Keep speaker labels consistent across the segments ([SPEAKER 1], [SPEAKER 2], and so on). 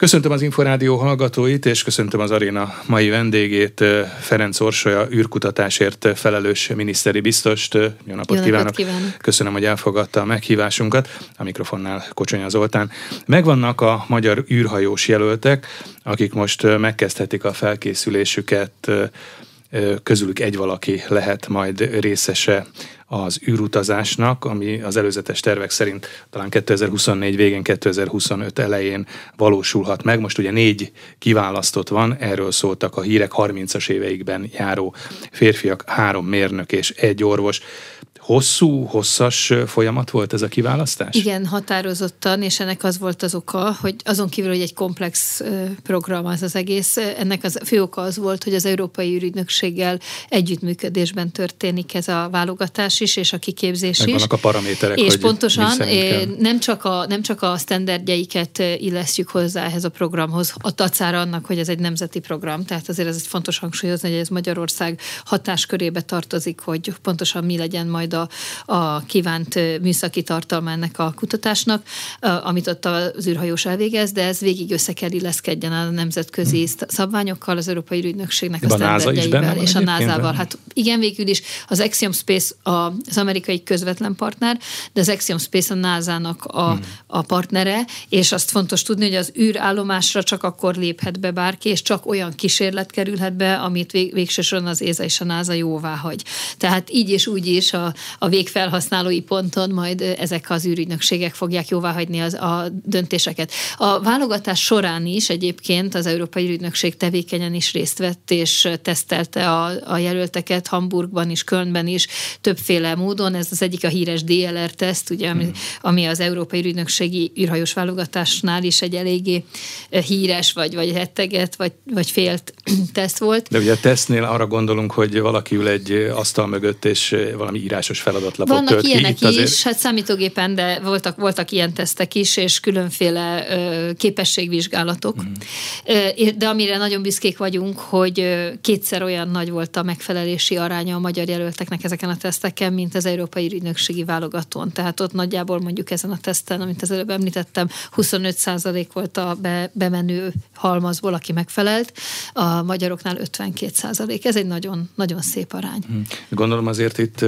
[SPEAKER 1] Köszöntöm az Inforádió hallgatóit, és köszöntöm az aréna mai vendégét, Ferenc Orsolya, űrkutatásért felelős miniszteri biztost. Jó napot,
[SPEAKER 2] Jó napot
[SPEAKER 1] kívánok.
[SPEAKER 2] kívánok!
[SPEAKER 1] Köszönöm, hogy elfogadta a meghívásunkat. A mikrofonnál Kocsonya Zoltán. Megvannak a magyar űrhajós jelöltek, akik most megkezdhetik a felkészülésüket közülük egy valaki lehet majd részese az űrutazásnak, ami az előzetes tervek szerint talán 2024 végén, 2025 elején valósulhat meg. Most ugye négy kiválasztott van, erről szóltak a hírek 30-as éveikben járó férfiak, három mérnök és egy orvos. Hosszú, hosszas folyamat volt ez a kiválasztás?
[SPEAKER 2] Igen, határozottan, és ennek az volt az oka, hogy azon kívül, hogy egy komplex program az az egész, ennek az fő oka az volt, hogy az Európai űrügynökséggel együttműködésben történik ez a válogatás is, és a kiképzés
[SPEAKER 1] Megvannak
[SPEAKER 2] is.
[SPEAKER 1] a paraméterek,
[SPEAKER 2] És
[SPEAKER 1] hogy
[SPEAKER 2] pontosan
[SPEAKER 1] mi
[SPEAKER 2] nem csak, a, nem csak a standardjeiket illesztjük hozzá ehhez a programhoz, a tacára annak, hogy ez egy nemzeti program, tehát azért ez fontos hangsúlyozni, hogy ez Magyarország hatáskörébe tartozik, hogy pontosan mi legyen majd a a, a kívánt műszaki tartalma ennek a kutatásnak, amit ott az űrhajós elvégez, de ez végig össze kell illeszkedjen a nemzetközi hmm. szabványokkal, az Európai Ügynökségnek a, a
[SPEAKER 1] sztenderdjeivel
[SPEAKER 2] és a NASA-val. Hát igen, végül is az Axiom Space az amerikai közvetlen partner, de az Axiom Space a NASA-nak a, hmm. a partnere, és azt fontos tudni, hogy az űrállomásra csak akkor léphet be bárki, és csak olyan kísérlet kerülhet be, amit vég, végsősorban az ÉZA és a NASA jóvá hagy. Tehát így és úgy is a, a végfelhasználói ponton majd ezek az űrügynökségek fogják jóváhagyni az, a döntéseket. A válogatás során is egyébként az Európai Ügynökség tevékenyen is részt vett, és tesztelte a, a jelölteket Hamburgban is, Kölnben is, többféle módon. Ez az egyik a híres DLR-teszt, ugye, ami, ami az Európai Ügynökségi űrhajós válogatásnál is egy eléggé híres, vagy, vagy retteget, vagy, vagy félt teszt volt.
[SPEAKER 1] De ugye a tesztnél arra gondolunk, hogy valaki ül egy asztal mögött, és valami írásos feladatlapot
[SPEAKER 2] Vannak
[SPEAKER 1] tölt
[SPEAKER 2] ilyenek
[SPEAKER 1] ki. Azért...
[SPEAKER 2] is, hát számítógépen, de voltak, voltak ilyen tesztek is, és különféle ö, képességvizsgálatok. Mm. De amire nagyon büszkék vagyunk, hogy kétszer olyan nagy volt a megfelelési aránya a magyar jelölteknek ezeken a teszteken, mint az Európai Ügynökségi válogatón. Tehát ott nagyjából mondjuk ezen a teszten, amit az előbb említettem, 25% volt a be, bemenő halmazból, aki megfelelt, a magyaroknál 52%. Ez egy nagyon, nagyon szép arány.
[SPEAKER 1] Mm. Gondolom azért itt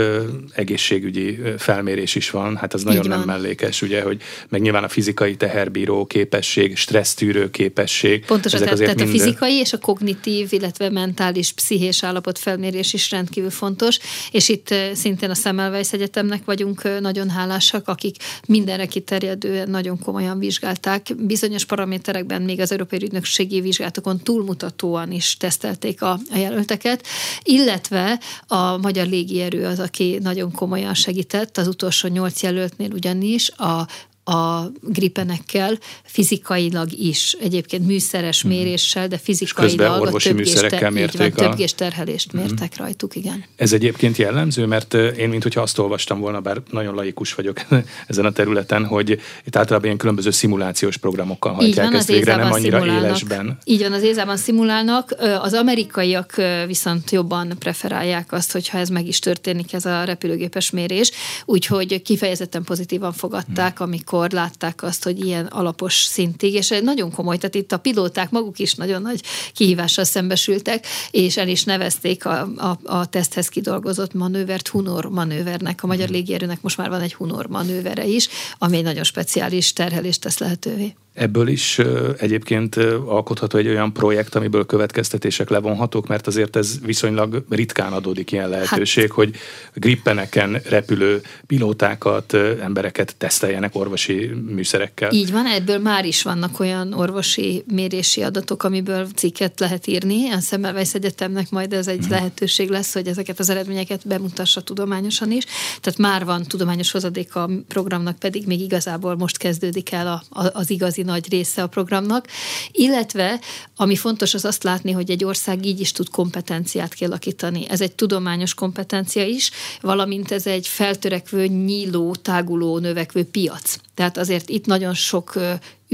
[SPEAKER 1] egészségügyi felmérés is van, hát az nagyon nem mellékes, ugye, hogy meg nyilván a fizikai teherbíró képesség, stressztűrő képesség.
[SPEAKER 2] Pontosan, tehát, tehát mind... a fizikai és a kognitív, illetve mentális, pszichés állapot felmérés is rendkívül fontos, és itt szintén a Semmelweis Egyetemnek vagyunk nagyon hálásak, akik mindenre kiterjedően nagyon komolyan vizsgálták. Bizonyos paraméterekben még az Európai Ügynökségi vizsgálatokon túlmutatóan is tesztelték a, a jelölteket, illetve a Magyar Légierő az, aki nagyon komolyan segített, az utolsó nyolc jelöltnél ugyanis a a gripenekkel fizikailag is, egyébként műszeres mhm. méréssel, de fizikailag
[SPEAKER 1] a műszerekkel mérték
[SPEAKER 2] van, a... többgés terhelést mhm. mértek uh-huh. rajtuk, igen.
[SPEAKER 1] Ez egyébként jellemző, mert én, mint hogyha azt olvastam volna, bár nagyon laikus vagyok ezen a területen, hogy itt általában ilyen különböző szimulációs programokkal hajtják van, ezt végre, nem annyira élesben.
[SPEAKER 2] Így van, az ézában szimulálnak. Az amerikaiak viszont jobban preferálják azt, hogyha ez meg is történik, ez a repülőgépes mérés, úgyhogy kifejezetten pozitívan fogadták, uh-huh. amikor amikor látták azt, hogy ilyen alapos szintig, és nagyon komoly, tehát itt a pilóták maguk is nagyon nagy kihívással szembesültek, és el is nevezték a, a, a teszthez kidolgozott manővert Hunor manővernek. A magyar mhm. légierőnek most már van egy Hunor manővere is, ami egy nagyon speciális terhelést tesz lehetővé.
[SPEAKER 1] Ebből is egyébként alkotható egy olyan projekt, amiből következtetések levonhatók, mert azért ez viszonylag ritkán adódik ilyen lehetőség, hát, hogy grippeneken repülő pilótákat, embereket teszteljenek orvosi műszerekkel.
[SPEAKER 2] Így van, ebből már is vannak olyan orvosi mérési adatok, amiből cikket lehet írni. A Szemmelweis Egyetemnek majd ez egy hmm. lehetőség lesz, hogy ezeket az eredményeket bemutassa tudományosan is. Tehát már van tudományos hozadék a programnak, pedig még igazából most kezdődik el a, a, az igazi óriási nagy része a programnak, illetve ami fontos az azt látni, hogy egy ország így is tud kompetenciát kialakítani. Ez egy tudományos kompetencia is, valamint ez egy feltörekvő, nyíló, táguló, növekvő piac. Tehát azért itt nagyon sok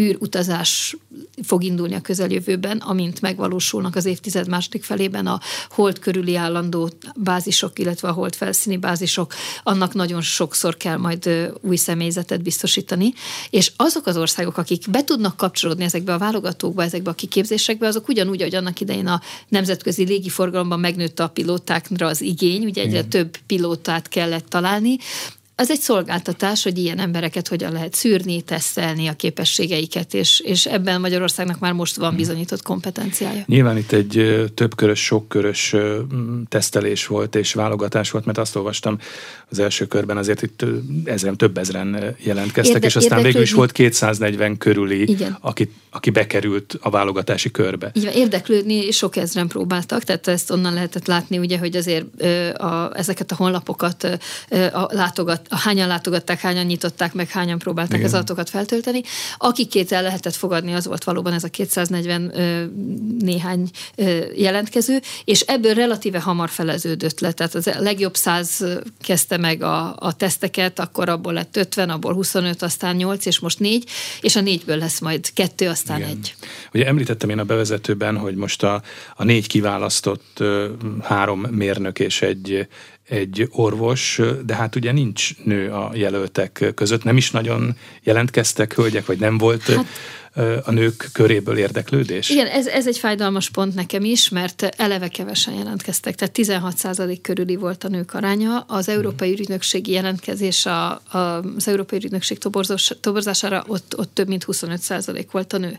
[SPEAKER 2] űrutazás fog indulni a közeljövőben, amint megvalósulnak az évtized második felében a hold körüli állandó bázisok, illetve a hold felszíni bázisok, annak nagyon sokszor kell majd új személyzetet biztosítani. És azok az országok, akik be tudnak kapcsolódni ezekbe a válogatókba, ezekbe a kiképzésekbe, azok ugyanúgy, ahogy annak idején a nemzetközi légiforgalomban megnőtt a pilótákra az igény, ugye egyre Igen. több pilótát kellett találni, az egy szolgáltatás, hogy ilyen embereket hogyan lehet szűrni, tesztelni a képességeiket, és, és ebben Magyarországnak már most van bizonyított kompetenciája.
[SPEAKER 1] Nyilván itt egy többkörös, sokkörös tesztelés volt és válogatás volt, mert azt olvastam az első körben azért itt ezren, több ezren jelentkeztek, Érde, és aztán végül is volt 240 körüli, aki, aki bekerült a válogatási körbe.
[SPEAKER 2] Igen, érdeklődni sok ezren próbáltak, tehát ezt onnan lehetett látni, ugye, hogy azért a, ezeket a honlapokat a látogat, a hányan látogatták, hányan nyitották meg, hányan próbálták Igen. az adatokat feltölteni. Akikét el lehetett fogadni, az volt valóban ez a 240 ö, néhány ö, jelentkező, és ebből relatíve hamar feleződött le. Tehát az legjobb száz kezdte meg a, a teszteket, akkor abból lett 50, abból 25, aztán 8, és most 4, és a négyből lesz majd kettő, aztán Igen. egy.
[SPEAKER 1] Ugye említettem én a bevezetőben, hogy most a, a négy kiválasztott három mérnök és egy egy orvos, de hát ugye nincs nő a jelöltek között, nem is nagyon jelentkeztek hölgyek, vagy nem volt hát, a nők köréből érdeklődés?
[SPEAKER 2] Igen, ez, ez egy fájdalmas pont nekem is, mert eleve kevesen jelentkeztek, tehát 16% körüli volt a nők aránya. Az Európai Ügynökségi jelentkezés, a, a, az Európai Ügynökség toborzására ott, ott több mint 25% volt a nő.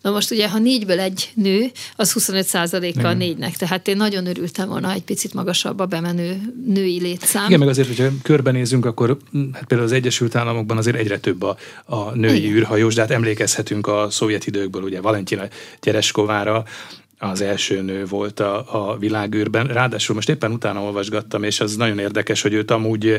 [SPEAKER 2] Na most ugye, ha négyből egy nő, az 25 a a négynek, tehát én nagyon örültem volna egy picit magasabb a bemenő női létszám.
[SPEAKER 1] Igen, meg azért, hogyha körbenézünk, akkor hát például az Egyesült Államokban azért egyre több a, a női Igen. űrhajós, de hát emlékezhetünk a szovjet időkből, ugye Valentina Gyereskovára, az első nő volt a, a világűrben. Ráadásul most éppen utána olvasgattam, és az nagyon érdekes, hogy őt amúgy e,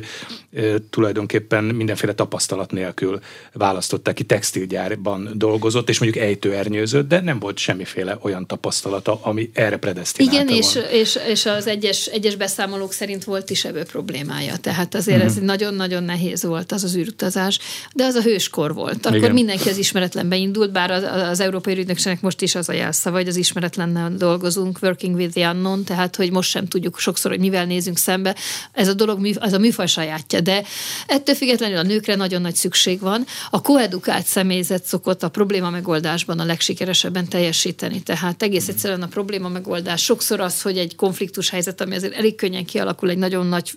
[SPEAKER 1] tulajdonképpen mindenféle tapasztalat nélkül választották ki, textilgyárban dolgozott, és mondjuk ejtőernyőzött, de nem volt semmiféle olyan tapasztalata, ami erre predestinálta
[SPEAKER 2] Igen, és, és, és az egyes, egyes beszámolók szerint volt is ebből problémája. Tehát azért uh-huh. ez mhm. nagyon-nagyon nehéz volt az az űrutazás, de az a hőskor volt. Akkor Igen. mindenki az ismeretlenbe indult, bár az, az Európai Ügynökségnek most is az a jelszava, hogy az ismeretlen unknown dolgozunk, working with the unknown, tehát hogy most sem tudjuk sokszor, hogy mivel nézünk szembe. Ez a dolog, az a műfaj sajátja, de ettől függetlenül a nőkre nagyon nagy szükség van. A koedukált személyzet szokott a probléma megoldásban a legsikeresebben teljesíteni. Tehát egész egyszerűen a probléma megoldás sokszor az, hogy egy konfliktus helyzet, ami azért elég könnyen kialakul egy nagyon nagy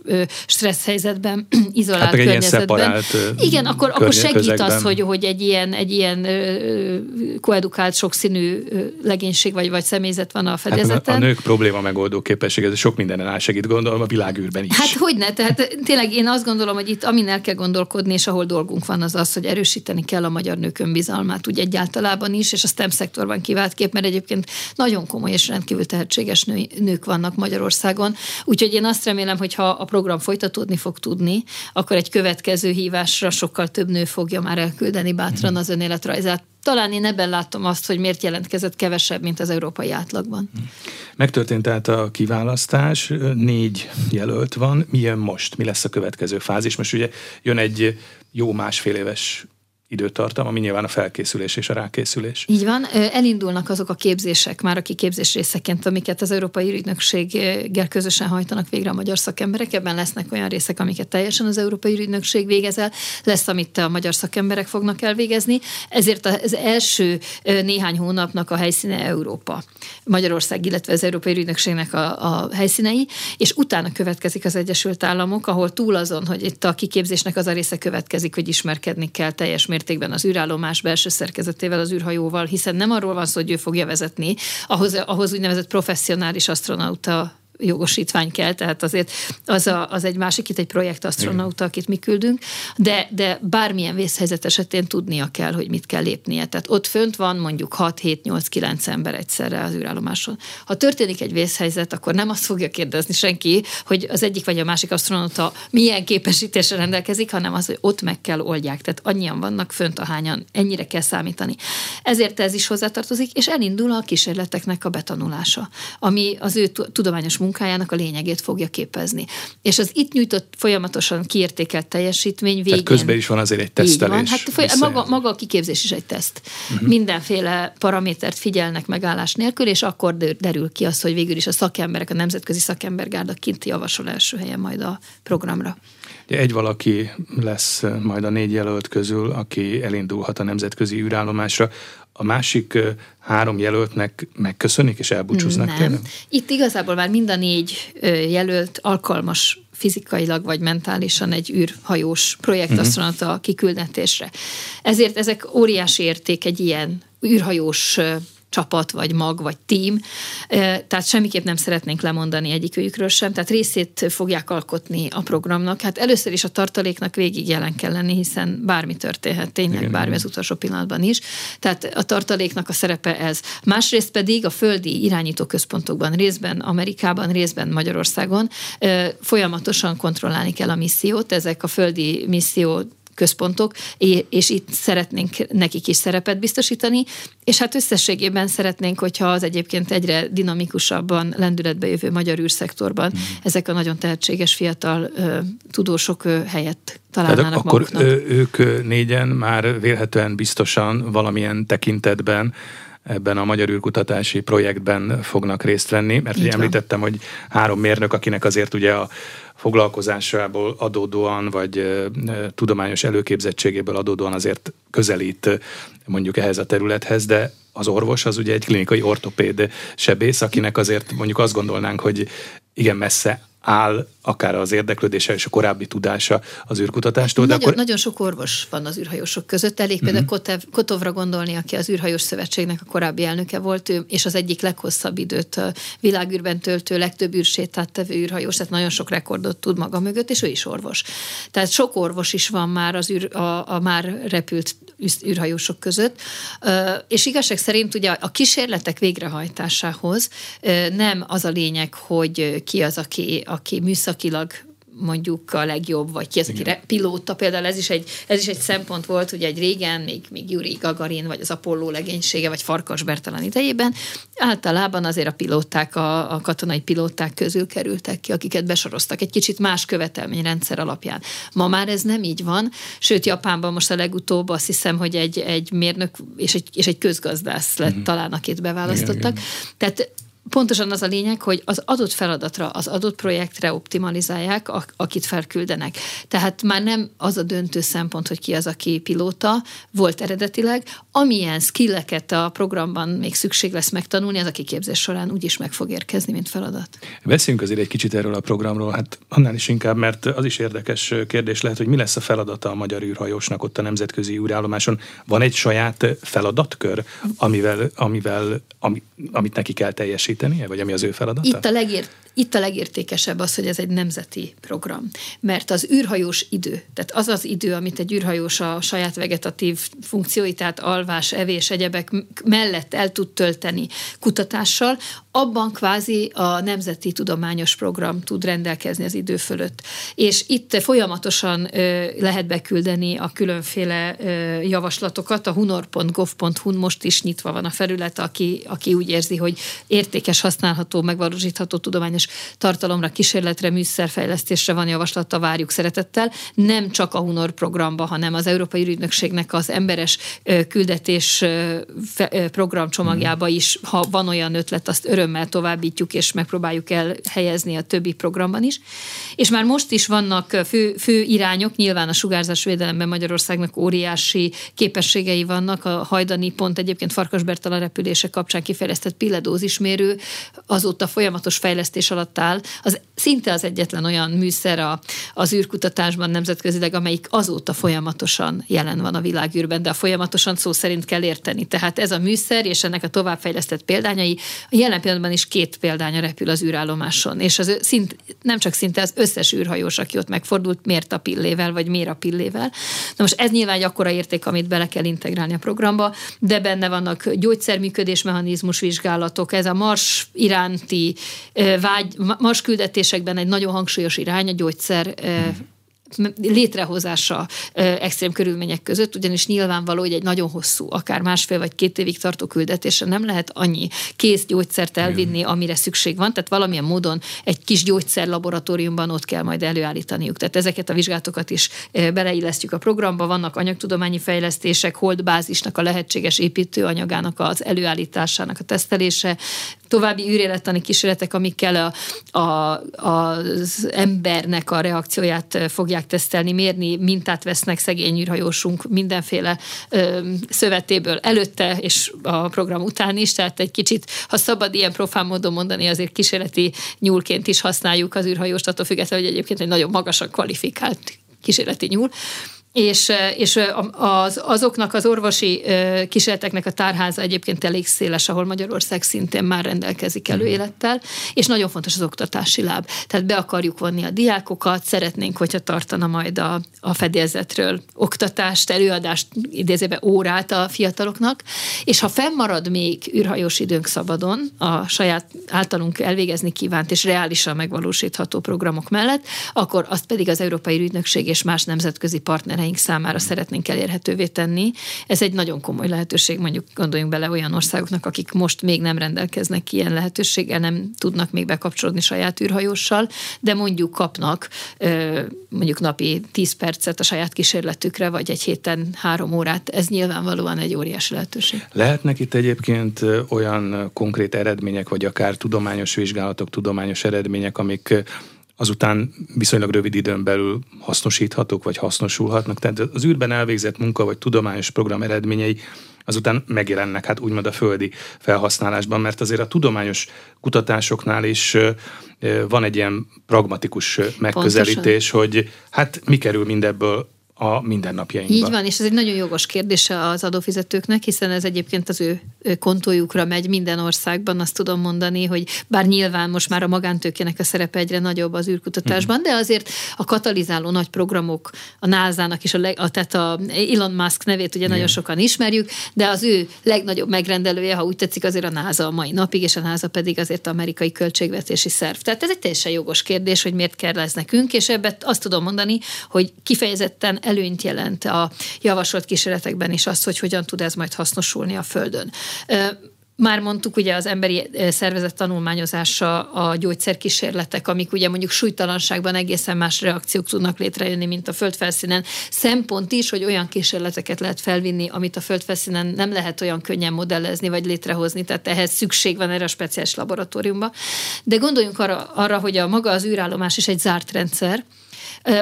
[SPEAKER 2] stressz helyzetben, izolált hát környezetben. Igen, akkor, akkor segít az, hogy, hogy egy ilyen, egy ilyen koedukált, sokszínű legénység vagy, vagy személy személyzet van a fedezeten.
[SPEAKER 1] Hát a, a nők probléma megoldó képessége, ez sok mindenen elsegít, gondolom, a világűrben is.
[SPEAKER 2] Hát hogy ne, tehát tényleg én azt gondolom, hogy itt amin el kell gondolkodni, és ahol dolgunk van, az az, hogy erősíteni kell a magyar nők önbizalmát, úgy egyáltalában is, és a STEM szektorban kivált kép, mert egyébként nagyon komoly és rendkívül tehetséges nő, nők vannak Magyarországon. Úgyhogy én azt remélem, hogy ha a program folytatódni fog tudni, akkor egy következő hívásra sokkal több nő fogja már elküldeni bátran mhm. az önéletrajzát talán én ebben látom azt, hogy miért jelentkezett kevesebb, mint az európai átlagban.
[SPEAKER 1] Megtörtént tehát a kiválasztás, négy jelölt van. Mi jön most? Mi lesz a következő fázis? Most ugye jön egy jó másfél éves időtartam, ami nyilván a felkészülés és a rákészülés.
[SPEAKER 2] Így van, elindulnak azok a képzések már a kiképzés részeként, amiket az Európai Ügynökséggel közösen hajtanak végre a magyar szakemberek. Ebben lesznek olyan részek, amiket teljesen az Európai Ügynökség végez el, lesz, amit a magyar szakemberek fognak elvégezni. Ezért az első néhány hónapnak a helyszíne Európa. Magyarország, illetve az Európai Ügynökségnek a, a helyszínei, és utána következik az Egyesült Államok, ahol túl azon, hogy itt a kiképzésnek az a része következik, hogy ismerkedni kell teljes mértékben az űrállomás belső szerkezetével, az űrhajóval, hiszen nem arról van szó, hogy ő fogja vezetni, ahhoz, ahhoz úgynevezett professzionális astronauta jogosítvány kell, tehát azért az, a, az egy másik, itt egy projektastronauta, akit mi küldünk, de, de bármilyen vészhelyzet esetén tudnia kell, hogy mit kell lépnie. Tehát ott fönt van mondjuk 6, 7, 8, 9 ember egyszerre az űrállomáson. Ha történik egy vészhelyzet, akkor nem azt fogja kérdezni senki, hogy az egyik vagy a másik astronauta milyen képesítésre rendelkezik, hanem az, hogy ott meg kell oldják. Tehát annyian vannak fönt, ahányan ennyire kell számítani. Ezért ez is hozzátartozik, és elindul a kísérleteknek a betanulása, ami az ő tudományos munkájának a lényegét fogja képezni. És az itt nyújtott folyamatosan kiértékelt teljesítmény végén...
[SPEAKER 1] Tehát közben is van azért egy tesztelés. Van.
[SPEAKER 2] Hát foly- maga, maga a kiképzés is egy teszt. Uh-huh. Mindenféle paramétert figyelnek megállás nélkül, és akkor derül ki az, hogy végül is a szakemberek, a nemzetközi szakembergárda kint javasol első helyen majd a programra.
[SPEAKER 1] Egy valaki lesz majd a négy jelölt közül, aki elindulhat a nemzetközi űrállomásra. A másik három jelöltnek megköszönik és elbúcsúznak
[SPEAKER 2] Nem. Tőlem? Itt igazából már mind a négy jelölt alkalmas fizikailag vagy mentálisan egy űrhajós projektasztronauta uh-huh. kiküldetésre. Ezért ezek óriási érték egy ilyen űrhajós csapat, vagy mag, vagy tím, tehát semmiképp nem szeretnénk lemondani egyikőjükről sem, tehát részét fogják alkotni a programnak. Hát először is a tartaléknak végig jelen kell lenni, hiszen bármi történhet, tényleg Igen, bármi az utolsó pillanatban is. Tehát a tartaléknak a szerepe ez. Másrészt pedig a földi irányító központokban, részben Amerikában, részben Magyarországon folyamatosan kontrollálni kell a missziót. Ezek a földi misszió központok, és itt szeretnénk nekik is szerepet biztosítani, és hát összességében szeretnénk, hogyha az egyébként egyre dinamikusabban lendületbe jövő magyar űrszektorban mm. ezek a nagyon tehetséges fiatal ö, tudósok ö, helyett találnának Tehát
[SPEAKER 1] akkor maguknak. ők négyen már vélhetően biztosan valamilyen tekintetben ebben a magyar űrkutatási projektben fognak részt venni, mert ugye említettem, hogy három mérnök, akinek azért ugye a foglalkozásából adódóan, vagy tudományos előképzettségéből adódóan azért közelít mondjuk ehhez a területhez, de az orvos az ugye egy klinikai ortopéd sebész, akinek azért mondjuk azt gondolnánk, hogy igen messze áll akár az érdeklődése és a korábbi tudása az űrkutatástól.
[SPEAKER 2] De nagyon, akkor... nagyon sok orvos van az űrhajósok között. Elég például uh-huh. Kotev, Kotovra gondolni, aki az űrhajós szövetségnek a korábbi elnöke volt, ő, és az egyik leghosszabb időt a világűrben töltő, legtöbb űrsétát tevő űrhajós, tehát nagyon sok rekordot tud maga mögött, és ő is orvos. Tehát sok orvos is van már az űr, a, a már repült űrhajósok között, és igazság szerint ugye a kísérletek végrehajtásához nem az a lényeg, hogy ki az, aki, aki műszakilag mondjuk a legjobb, vagy ki az, aki pilóta, például ez is, egy, ez is egy szempont volt, hogy egy régen, még, még Yuri Gagarin, vagy az Apollo legénysége, vagy Farkas Bertalan idejében, általában azért a pilóták, a, a katonai pilóták közül kerültek ki, akiket besoroztak egy kicsit más követelményrendszer alapján. Ma már ez nem így van, sőt Japánban most a legutóbb azt hiszem, hogy egy, egy mérnök és egy, és egy közgazdász lett uh-huh. talán, akit beválasztottak. Igen, igen. Tehát pontosan az a lényeg, hogy az adott feladatra, az adott projektre optimalizálják, akit felküldenek. Tehát már nem az a döntő szempont, hogy ki az, aki pilóta, volt eredetileg. Amilyen skilleket a programban még szükség lesz megtanulni, az a kiképzés során úgyis meg fog érkezni, mint feladat.
[SPEAKER 1] Beszéljünk azért egy kicsit erről a programról, hát annál is inkább, mert az is érdekes kérdés lehet, hogy mi lesz a feladata a magyar űrhajósnak ott a nemzetközi űrállomáson. Van egy saját feladatkör, amivel, amivel ami, amit neki kell teljesíteni? Teljesítenie, vagy ami az ő feladata?
[SPEAKER 2] Itt a, legért, itt a legértékesebb az, hogy ez egy nemzeti program. Mert az űrhajós idő, tehát az az idő, amit egy űrhajós a saját vegetatív funkciói, tehát alvás, evés, egyebek mellett el tud tölteni kutatással, abban kvázi a Nemzeti Tudományos Program tud rendelkezni az idő fölött. És itt folyamatosan lehet beküldeni a különféle javaslatokat. A hunor.gov.hu most is nyitva van a felület, aki, aki úgy érzi, hogy értékes, használható, megvalósítható tudományos tartalomra, kísérletre, műszerfejlesztésre van javaslata, várjuk szeretettel. Nem csak a Hunor programba, hanem az Európai Ügynökségnek az emberes küldetés programcsomagjába is, ha van olyan ötlet, azt öröm örömmel továbbítjuk, és megpróbáljuk elhelyezni a többi programban is. És már most is vannak fő, fő irányok, nyilván a sugárzásvédelemben Magyarországnak óriási képességei vannak, a hajdani pont egyébként Farkas Bertala repülése kapcsán kifejlesztett pilledózismérő azóta folyamatos fejlesztés áll. Az szinte az egyetlen olyan műszer a, az űrkutatásban nemzetközileg, amelyik azóta folyamatosan jelen van a világűrben, de a folyamatosan szó szerint kell érteni. Tehát ez a műszer és ennek a továbbfejlesztett példányai jelen pillanatban is két példánya repül az űrállomáson, és az szint, nem csak szinte az összes űrhajós, aki ott megfordult, miért a pillével, vagy miért a pillével. Na most ez nyilván egy akkora érték, amit bele kell integrálni a programba, de benne vannak gyógyszerműködés mechanizmus vizsgálatok, ez a Mars iránti vágy, Mars küldetésekben egy nagyon hangsúlyos irány a gyógyszer létrehozása extrém körülmények között, ugyanis nyilvánvaló, hogy egy nagyon hosszú, akár másfél vagy két évig tartó küldetésre nem lehet annyi kész gyógyszert elvinni, amire szükség van, tehát valamilyen módon egy kis gyógyszer laboratóriumban ott kell majd előállítaniuk. Tehát ezeket a vizsgálatokat is beleillesztjük a programba, vannak anyagtudományi fejlesztések, holdbázisnak a lehetséges építőanyagának az előállításának a tesztelése, további űrélettani kísérletek, amikkel a, a, az embernek a reakcióját fogják tesztelni, mérni, mintát vesznek szegény űrhajósunk mindenféle ö, szövetéből előtte és a program után is, tehát egy kicsit, ha szabad ilyen profán módon mondani, azért kísérleti nyúlként is használjuk az űrhajóst, attól függetlenül, hogy egyébként egy nagyon magasan kvalifikált kísérleti nyúl és, és az, azoknak az orvosi kísérleteknek a tárháza egyébként elég széles, ahol Magyarország szintén már rendelkezik mhm. előélettel, és nagyon fontos az oktatási láb. Tehát be akarjuk vonni a diákokat, szeretnénk, hogyha tartana majd a, a fedélzetről oktatást, előadást, idézőbe órát a fiataloknak, és ha fennmarad még űrhajós időnk szabadon, a saját általunk elvégezni kívánt és reálisan megvalósítható programok mellett, akkor azt pedig az Európai Ügynökség és más nemzetközi partnerek partnereink számára szeretnénk elérhetővé tenni. Ez egy nagyon komoly lehetőség, mondjuk gondoljunk bele olyan országoknak, akik most még nem rendelkeznek ilyen lehetőséggel, nem tudnak még bekapcsolódni saját űrhajóssal, de mondjuk kapnak mondjuk napi 10 percet a saját kísérletükre, vagy egy héten három órát. Ez nyilvánvalóan egy óriási lehetőség.
[SPEAKER 1] Lehetnek itt egyébként olyan konkrét eredmények, vagy akár tudományos vizsgálatok, tudományos eredmények, amik azután viszonylag rövid időn belül hasznosíthatók, vagy hasznosulhatnak. Tehát az űrben elvégzett munka, vagy tudományos program eredményei azután megjelennek hát úgymond a földi felhasználásban, mert azért a tudományos kutatásoknál is van egy ilyen pragmatikus megközelítés, Pontosan. hogy hát mi kerül mindebből a mindennapjainkban.
[SPEAKER 2] Így van, és ez egy nagyon jogos kérdése az adófizetőknek, hiszen ez egyébként az ő kontójukra megy minden országban, azt tudom mondani, hogy bár nyilván most már a magántőkének a szerepe egyre nagyobb az űrkutatásban, de azért a katalizáló nagy programok, a NASA-nak is, a, leg, a tehát a Elon Musk nevét ugye Igen. nagyon sokan ismerjük, de az ő legnagyobb megrendelője, ha úgy tetszik, azért a NASA a mai napig, és a NASA pedig azért amerikai költségvetési szerv. Tehát ez egy teljesen jogos kérdés, hogy miért kell ez nekünk, és ebben azt tudom mondani, hogy kifejezetten előnyt jelent a javasolt kísérletekben is az, hogy hogyan tud ez majd hasznosulni a Földön. Már mondtuk ugye az emberi szervezet tanulmányozása, a gyógyszerkísérletek, amik ugye mondjuk súlytalanságban egészen más reakciók tudnak létrejönni, mint a földfelszínen. Szempont is, hogy olyan kísérleteket lehet felvinni, amit a földfelszínen nem lehet olyan könnyen modellezni vagy létrehozni, tehát ehhez szükség van erre a speciális laboratóriumba. De gondoljunk arra, arra hogy a maga az űrállomás is egy zárt rendszer,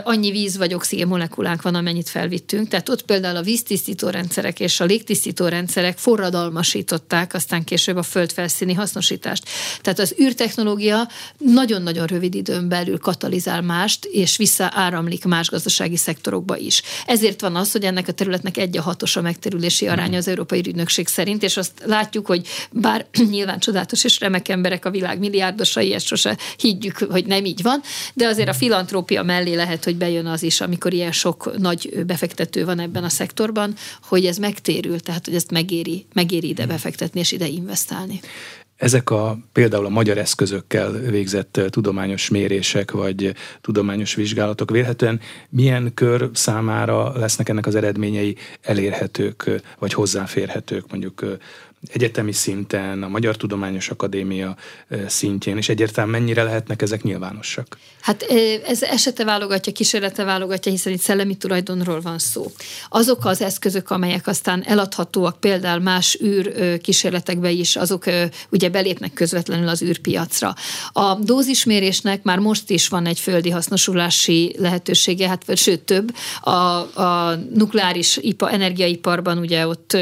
[SPEAKER 2] annyi víz vagy oxigén molekulánk van, amennyit felvittünk. Tehát ott például a víztisztító rendszerek és a légtisztító rendszerek forradalmasították aztán később a földfelszíni hasznosítást. Tehát az űrtechnológia nagyon-nagyon rövid időn belül katalizál mást, és visszaáramlik más gazdasági szektorokba is. Ezért van az, hogy ennek a területnek egy a hatos a megterülési aránya az Európai Ügynökség szerint, és azt látjuk, hogy bár nyilván csodálatos és remek emberek a világ milliárdosai, ezt sose higgyük, hogy nem így van, de azért a filantrópia mellé lehet lehet, hogy bejön az is, amikor ilyen sok nagy befektető van ebben a szektorban, hogy ez megtérül, tehát hogy ezt megéri, megéri ide befektetni és ide investálni.
[SPEAKER 1] Ezek a például a magyar eszközökkel végzett tudományos mérések vagy tudományos vizsgálatok vélhetően milyen kör számára lesznek ennek az eredményei elérhetők vagy hozzáférhetők mondjuk egyetemi szinten, a Magyar Tudományos Akadémia szintjén, és egyértelműen mennyire lehetnek ezek nyilvánosak?
[SPEAKER 2] Hát ez esete válogatja, kísérlete válogatja, hiszen itt szellemi tulajdonról van szó. Azok az eszközök, amelyek aztán eladhatóak például más űr kísérletekbe is, azok ugye belépnek közvetlenül az űrpiacra. A dózismérésnek már most is van egy földi hasznosulási lehetősége, hát sőt több. A, a nukleáris ipa, energiaiparban ugye ott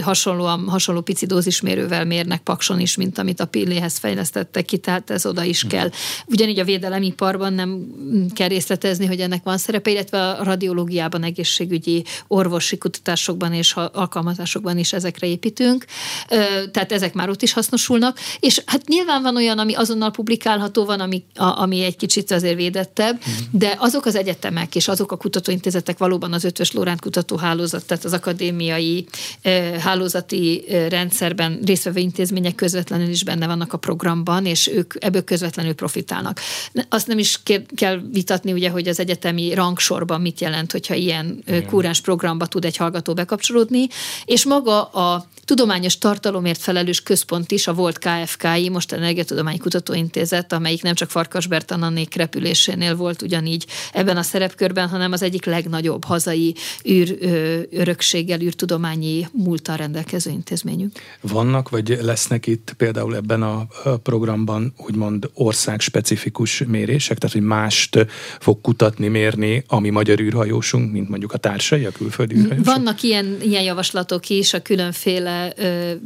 [SPEAKER 2] hasonlóan, hasonló pici dózismérővel mérnek pakson is, mint amit a pilléhez fejlesztettek ki, tehát ez oda is kell. Ugyanígy a védelemiparban nem kell részletezni, hogy ennek van szerepe, illetve a radiológiában, egészségügyi, orvosi kutatásokban és alkalmazásokban is ezekre építünk. Tehát ezek már ott is hasznosulnak. És hát nyilván van olyan, ami azonnal publikálható, van, ami, ami egy kicsit azért védettebb, de azok az egyetemek és azok a kutatóintézetek valóban az ötös Lóránt kutatóhálózat, tehát az akadémiai hálózati rendszer, rendszerben résztvevő intézmények közvetlenül is benne vannak a programban, és ők ebből közvetlenül profitálnak. Azt nem is kell vitatni, ugye, hogy az egyetemi rangsorban mit jelent, hogyha ilyen Igen. kúrens programba tud egy hallgató bekapcsolódni, és maga a tudományos tartalomért felelős központ is, a volt KFKI, most a Energiatudományi Kutatóintézet, amelyik nem csak Farkas Bertanannék repülésénél volt ugyanígy ebben a szerepkörben, hanem az egyik legnagyobb hazai űr, örökséggel, űrtudományi múltal rendelkező intézményünk.
[SPEAKER 1] Vannak, vagy lesznek itt például ebben a programban úgymond országspecifikus mérések, tehát hogy mást fog kutatni, mérni, ami magyar űrhajósunk, mint mondjuk a társai, a külföldi űrhajósok?
[SPEAKER 2] Vannak ilyen, ilyen javaslatok is, a különféle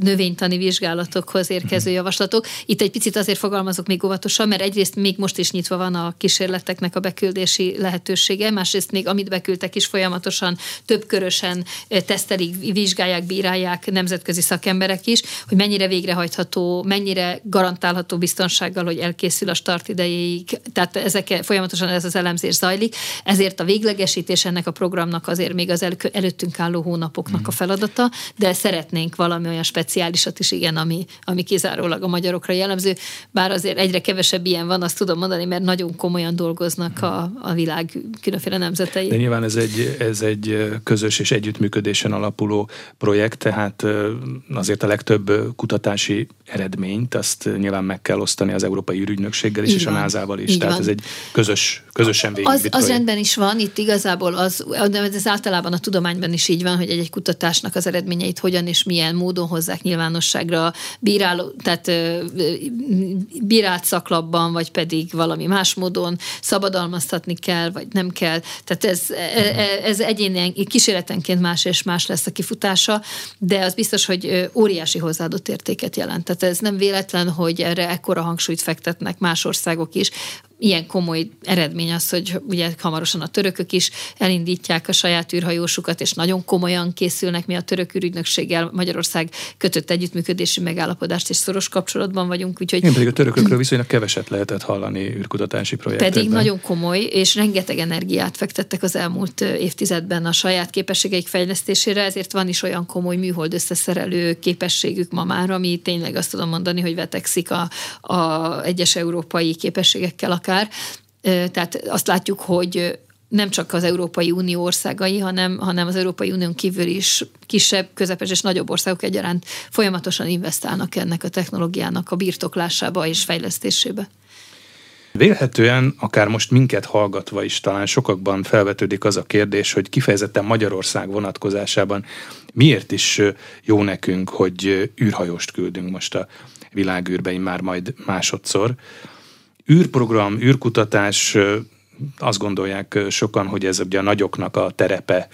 [SPEAKER 2] növénytani vizsgálatokhoz érkező javaslatok. Itt egy picit azért fogalmazok még óvatosan, mert egyrészt még most is nyitva van a kísérleteknek a beküldési lehetősége, másrészt még amit beküldtek is folyamatosan többkörösen tesztelik, vizsgálják, bírálják nemzetközi szakemberek is, hogy mennyire végrehajtható, mennyire garantálható biztonsággal, hogy elkészül a start idejéig. Tehát ezek folyamatosan ez az elemzés zajlik. Ezért a véglegesítés ennek a programnak azért még az előttünk álló hónapoknak a feladata, de szeretnénk valami olyan speciálisat is, igen, ami, ami kizárólag a magyarokra jellemző. Bár azért egyre kevesebb ilyen van, azt tudom mondani, mert nagyon komolyan dolgoznak a, a világ különféle nemzetei.
[SPEAKER 1] De nyilván ez egy, ez egy közös és együttműködésen alapuló projekt, tehát azért a legtöbb kutatási eredményt azt nyilván meg kell osztani az Európai űrügynökséggel is, Így és van. a NASA-val is. Így tehát van. ez egy közös, közösen
[SPEAKER 2] végigvitt az, az rendben is van, itt igazából az, de ez általában a tudományban is így van, hogy egy-egy kutatásnak az eredményeit hogyan és milyen milyen módon hozzák nyilvánosságra bíráló, tehát bírált szaklapban, vagy pedig valami más módon szabadalmaztatni kell, vagy nem kell. Tehát ez, e, e, ez egyéni kísérletenként más és más lesz a kifutása, de az biztos, hogy óriási hozzáadott értéket jelent. Tehát ez nem véletlen, hogy erre ekkora hangsúlyt fektetnek más országok is ilyen komoly eredmény az, hogy ugye hamarosan a törökök is elindítják a saját űrhajósukat, és nagyon komolyan készülnek. Mi a török űrügynökséggel Magyarország kötött együttműködési megállapodást, és szoros kapcsolatban vagyunk. Úgyhogy...
[SPEAKER 1] Én pedig a törökökről viszonylag keveset lehetett hallani űrkutatási projektekben.
[SPEAKER 2] Pedig nagyon komoly, és rengeteg energiát fektettek az elmúlt évtizedben a saját képességeik fejlesztésére, ezért van is olyan komoly műhold összeszerelő képességük ma már, ami tényleg azt tudom mondani, hogy vetekszik a, a egyes európai képességekkel, akár. Tehát azt látjuk, hogy nem csak az Európai Unió országai, hanem, hanem az Európai Unión kívül is kisebb, közepes és nagyobb országok egyaránt folyamatosan investálnak ennek a technológiának a birtoklásába és fejlesztésébe.
[SPEAKER 1] Vélhetően, akár most minket hallgatva is talán sokakban felvetődik az a kérdés, hogy kifejezetten Magyarország vonatkozásában miért is jó nekünk, hogy űrhajóst küldünk most a világűrbe, már majd másodszor űrprogram, űrkutatás, azt gondolják sokan, hogy ez ugye a nagyoknak a terepe,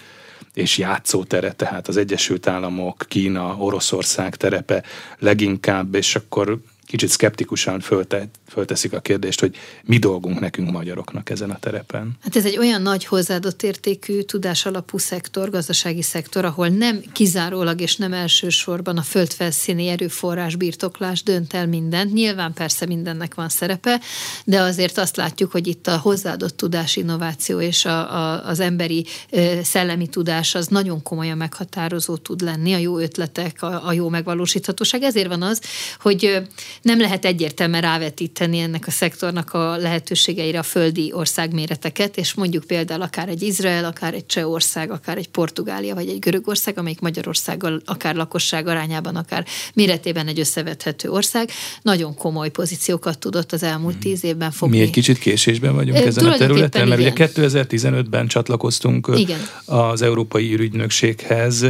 [SPEAKER 1] és játszótere, tehát az Egyesült Államok, Kína, Oroszország terepe leginkább, és akkor kicsit szkeptikusan fölte, fölteszik a kérdést, hogy mi dolgunk nekünk magyaroknak ezen a terepen.
[SPEAKER 2] Hát ez egy olyan nagy hozzáadott értékű tudás alapú szektor, gazdasági szektor, ahol nem kizárólag és nem elsősorban a földfelszíni erőforrás birtoklás dönt el mindent. Nyilván persze mindennek van szerepe, de azért azt látjuk, hogy itt a hozzáadott tudás, innováció és a, a, az emberi szellemi tudás az nagyon komolyan meghatározó tud lenni, a jó ötletek, a, a jó megvalósíthatóság. Ezért van az, hogy nem lehet egyértelműen rávetíteni ennek a szektornak a lehetőségeire a földi országméreteket, és mondjuk például akár egy Izrael, akár egy Csehország, akár egy Portugália, vagy egy Görögország, amelyik Magyarországgal akár lakosság arányában, akár méretében egy összevethető ország, nagyon komoly pozíciókat tudott az elmúlt tíz évben fogni.
[SPEAKER 1] Mi egy kicsit késésben vagyunk ezen a területen, mert igen. ugye 2015-ben csatlakoztunk igen. az Európai Ürügynökséghez,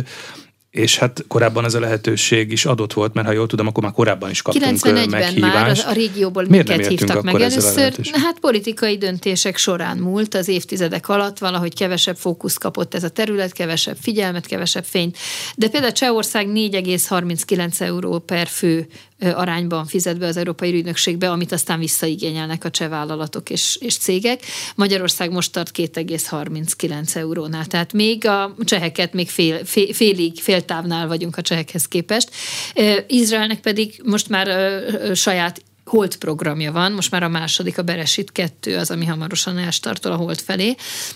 [SPEAKER 1] és hát korábban ez a lehetőség is adott volt, mert ha jól tudom, akkor már korábban is kaptunk 91-ben meghívást.
[SPEAKER 2] már a régióból Miért minket hívtak meg először. Hát politikai döntések során múlt az évtizedek alatt, valahogy kevesebb fókusz kapott ez a terület, kevesebb figyelmet, kevesebb fényt. De például Csehország 4,39 euró per fő arányban fizet be az Európai Ügynökségbe, amit aztán visszaigényelnek a cseh vállalatok és, és cégek. Magyarország most tart 2,39 eurónál, tehát még a cseheket még fél, fél, félig, féltávnál vagyunk a csehekhez képest. Izraelnek pedig most már saját Hold programja van, most már a második, a Beresit 2 az, ami hamarosan elstartol a Hold felé.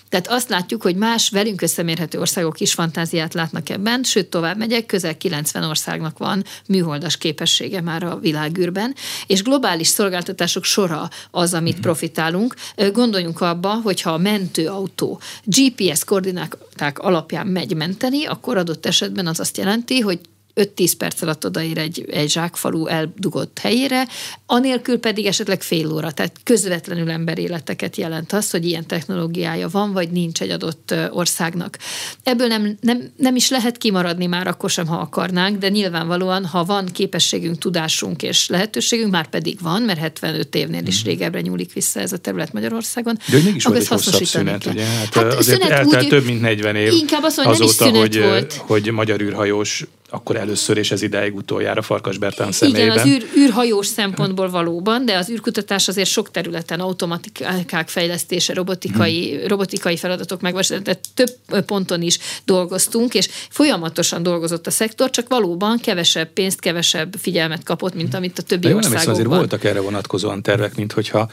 [SPEAKER 2] Tehát azt látjuk, hogy más velünk összemérhető országok is fantáziát látnak ebben, sőt tovább megyek, közel 90 országnak van műholdas képessége már a világűrben, és globális szolgáltatások sora az, amit mhm. profitálunk. Gondoljunk abba, hogyha a mentőautó GPS koordináták alapján megy menteni, akkor adott esetben az azt jelenti, hogy 5-10 perc alatt odaér egy, egy zsákfalu eldugott helyére, anélkül pedig esetleg fél óra, tehát közvetlenül emberéleteket jelent az, hogy ilyen technológiája van, vagy nincs egy adott országnak. Ebből nem, nem, nem is lehet kimaradni már akkor sem, ha akarnánk, de nyilvánvalóan, ha van képességünk, tudásunk és lehetőségünk, már pedig van, mert 75 évnél is mhm. régebbre nyúlik vissza ez a terület Magyarországon.
[SPEAKER 1] De hogy mégis volt egy hosszabb szünet, ugye? Hát, hát azért eltelt úgy, több mint 40 év
[SPEAKER 2] inkább azt mondom, azóta,
[SPEAKER 1] hogy,
[SPEAKER 2] volt.
[SPEAKER 1] hogy magyar űrhajós akkor először és ez idáig utoljára Farkas Bertán személyben.
[SPEAKER 2] Igen, az űr, űrhajós szempontból valóban, de az űrkutatás azért sok területen automatikák fejlesztése, robotikai, hmm. robotikai feladatok megvalósítása, több ponton is dolgoztunk, és folyamatosan dolgozott a szektor, csak valóban kevesebb pénzt, kevesebb figyelmet kapott, mint amit a többi de országokban. Nem
[SPEAKER 1] azért voltak erre vonatkozóan tervek, mint hogyha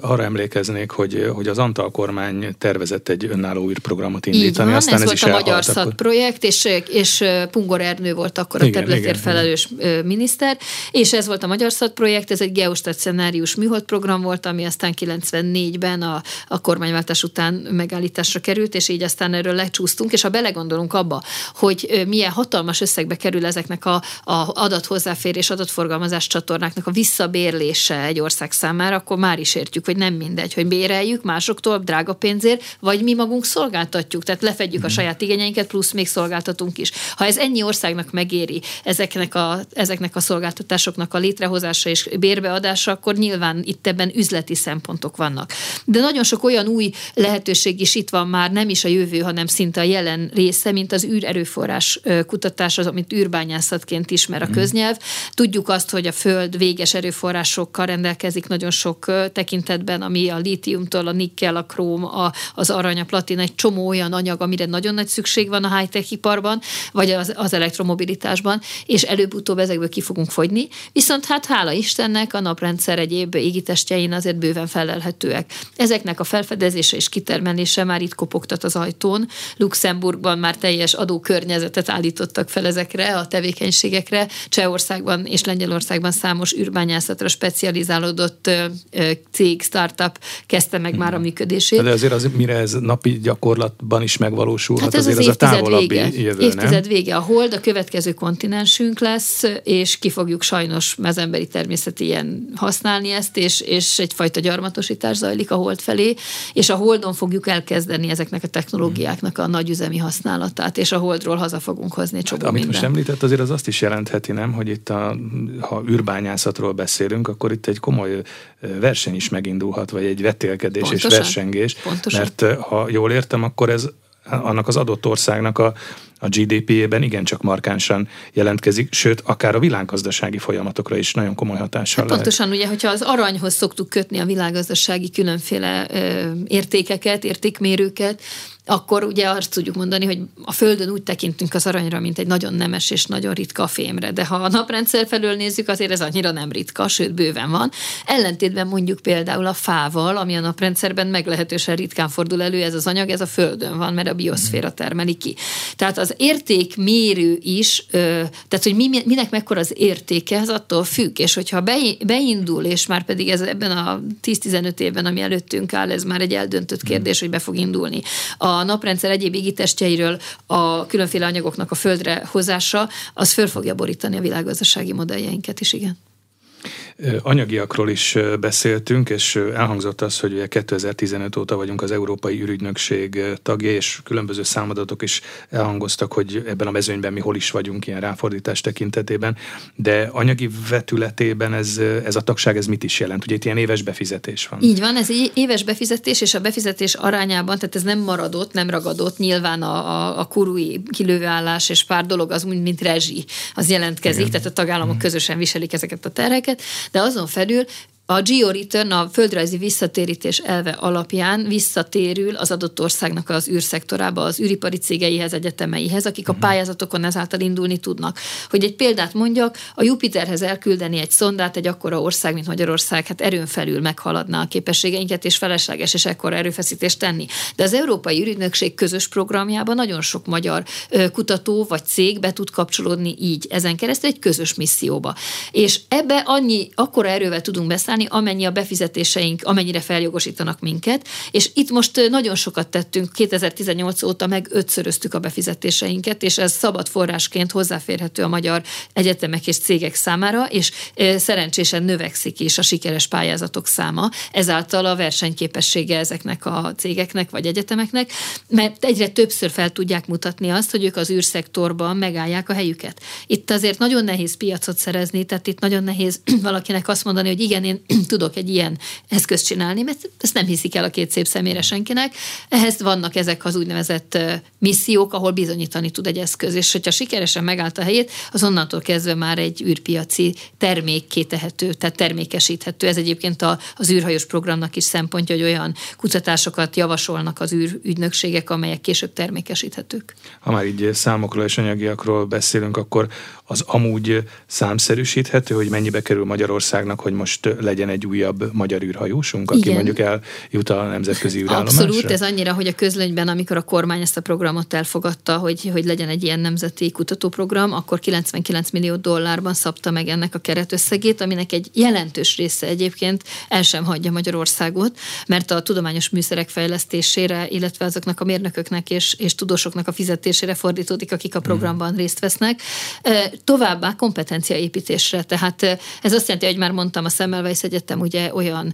[SPEAKER 1] arra emlékeznék, hogy, hogy az Antal kormány tervezett egy önálló űrprogramot indítani.
[SPEAKER 2] Így van, aztán ez, ez volt a Magyar Szat projekt, és, és Pungor Ernő volt akkor a területért felelős igen. miniszter, és ez volt a Magyar Szat projekt, ez egy geostacionárius műhold program volt, ami aztán 94-ben a, a kormányváltás után megállításra került, és így aztán erről lecsúsztunk, és ha belegondolunk abba, hogy milyen hatalmas összegbe kerül ezeknek a, a adathozzáférés, adatforgalmazás csatornáknak a visszabérlése egy ország számára, akkor már is értjük, hogy nem mindegy, hogy béreljük másoktól drága pénzért, vagy mi magunk szolgáltatjuk, tehát lefedjük a mhm. saját igényeinket, plusz még szolgáltatunk is. Ha ez ennyi országnak megéri ezeknek a, ezeknek a szolgáltatásoknak a létrehozása és bérbeadása, akkor nyilván itt ebben üzleti szempontok vannak. De nagyon sok olyan új lehetőség is itt van már, nem is a jövő, hanem szinte a jelen része, mint az űrerőforrás kutatás, az, amit űrbányászatként ismer a mhm. köznyelv. Tudjuk azt, hogy a Föld véges erőforrásokkal rendelkezik nagyon sok tekintetben, ami a lítiumtól, a nikkel, a króm, a, az arany, a platina, egy csomó olyan anyag, amire nagyon nagy szükség van a high-tech iparban, vagy az, az elektromobilitásban, és előbb-utóbb ezekből ki fogunk fogyni. Viszont hát hála Istennek a naprendszer egyéb égitestjein azért bőven felelhetőek. Ezeknek a felfedezése és kitermelése már itt kopogtat az ajtón. Luxemburgban már teljes adókörnyezetet állítottak fel ezekre a tevékenységekre. Csehországban és Lengyelországban számos űrbányászatra specializálódott cég, startup kezdte meg már a mhm. működését.
[SPEAKER 1] De azért az, mire ez napi gyakorlatban is megvalósulhat, hát ez azért az, az a távolabbi vége. jövő,
[SPEAKER 2] évtized nem? vége a hold, a következő kontinensünk lesz, és ki fogjuk sajnos mezemberi természet ilyen használni ezt, és, és egyfajta gyarmatosítás zajlik a hold felé, és a holdon fogjuk elkezdeni ezeknek a technológiáknak a nagyüzemi használatát, és a holdról haza fogunk hozni egy csomó hát,
[SPEAKER 1] Amit most említett, azért az azt is jelentheti, nem, hogy itt a, ha űrbányászatról beszélünk, akkor itt egy komoly verseny is megindulhat, vagy egy vetélkedés Pontosan. és versengés. Pontosan. Mert ha jól értem, akkor ez annak az adott országnak a, a GDP-ében igencsak markánsan jelentkezik, sőt, akár a világgazdasági folyamatokra is nagyon komoly hatással hát
[SPEAKER 2] lehet. Pontosan, ugye, hogyha az aranyhoz szoktuk kötni a világgazdasági különféle ö, értékeket, értékmérőket, akkor ugye azt tudjuk mondani, hogy a Földön úgy tekintünk az aranyra, mint egy nagyon nemes és nagyon ritka fémre, de ha a naprendszer felől nézzük, azért ez annyira nem ritka, sőt bőven van. Ellentétben mondjuk például a fával, ami a naprendszerben meglehetősen ritkán fordul elő, ez az anyag, ez a Földön van, mert a bioszféra termeli ki. Tehát az értékmérő is, tehát hogy mi, minek mekkora az értéke, ez attól függ, és hogyha beindul, és már pedig ez ebben a 10-15 évben, ami előttünk áll, ez már egy eldöntött kérdés, hogy be fog indulni. A a naprendszer egyéb égitestjeiről a különféle anyagoknak a földre hozása, az föl fogja borítani a világgazdasági modelljeinket is, igen.
[SPEAKER 1] Anyagiakról is beszéltünk, és elhangzott az, hogy 2015 óta vagyunk az Európai Ürügynökség tagja, és különböző számadatok is elhangoztak, hogy ebben a mezőnyben mi hol is vagyunk ilyen ráfordítás tekintetében, de anyagi vetületében ez, ez a tagság ez mit is jelent? Ugye itt ilyen éves befizetés van.
[SPEAKER 2] Így van, ez éves befizetés, és a befizetés arányában, tehát ez nem maradott, nem ragadott, nyilván a, a, a kurui kilővállás és pár dolog az úgy, mint rezsi, az jelentkezik, Igen. tehát a tagállamok Igen. közösen viselik ezeket a terheket, de azon felül a georeturn, a földrajzi visszatérítés elve alapján visszatérül az adott országnak az űrszektorába, az űripari cégeihez, egyetemeihez, akik a mhm. pályázatokon ezáltal indulni tudnak. Hogy egy példát mondjak, a Jupiterhez elküldeni egy szondát egy akkora ország, mint Magyarország, hát erőn felül meghaladná a képességeinket, és felesleges és ekkora erőfeszítést tenni. De az Európai űrügynökség közös programjában nagyon sok magyar kutató vagy cég be tud kapcsolódni így ezen keresztül egy közös misszióba. És ebbe annyi, akkora erővel tudunk beszállni, használni, amennyi a befizetéseink, amennyire feljogosítanak minket, és itt most nagyon sokat tettünk, 2018 óta meg ötszöröztük a befizetéseinket, és ez szabad forrásként hozzáférhető a magyar egyetemek és cégek számára, és szerencsésen növekszik is a sikeres pályázatok száma, ezáltal a versenyképessége ezeknek a cégeknek vagy egyetemeknek, mert egyre többször fel tudják mutatni azt, hogy ők az űrszektorban megállják a helyüket. Itt azért nagyon nehéz piacot szerezni, tehát itt nagyon nehéz valakinek azt mondani, hogy igen, én tudok egy ilyen eszközt csinálni, mert ezt nem hiszik el a két szép szemére senkinek. Ehhez vannak ezek az úgynevezett missziók, ahol bizonyítani tud egy eszköz, és hogyha sikeresen megállt a helyét, az onnantól kezdve már egy űrpiaci termékké tehető, tehát termékesíthető. Ez egyébként a, az űrhajós programnak is szempontja, hogy olyan kutatásokat javasolnak az űrügynökségek, amelyek később termékesíthetők.
[SPEAKER 1] Ha már így számokról és anyagiakról beszélünk, akkor az amúgy számszerűsíthető, hogy mennyibe kerül Magyarországnak, hogy most legyen egy újabb magyar űrhajósunk, aki Igen. mondjuk eljut a nemzetközi űrállomásra?
[SPEAKER 2] Abszolút, ez annyira, hogy a közlönyben, amikor a kormány ezt a programot elfogadta, hogy, hogy legyen egy ilyen nemzeti kutatóprogram, akkor 99 millió dollárban szabta meg ennek a keretösszegét, aminek egy jelentős része egyébként el sem hagyja Magyarországot, mert a tudományos műszerek fejlesztésére, illetve azoknak a mérnököknek és, és tudósoknak a fizetésére fordítódik, akik a programban részt vesznek továbbá kompetenciaépítésre. Tehát ez azt jelenti, hogy már mondtam, a Semmelweis Egyetem ugye olyan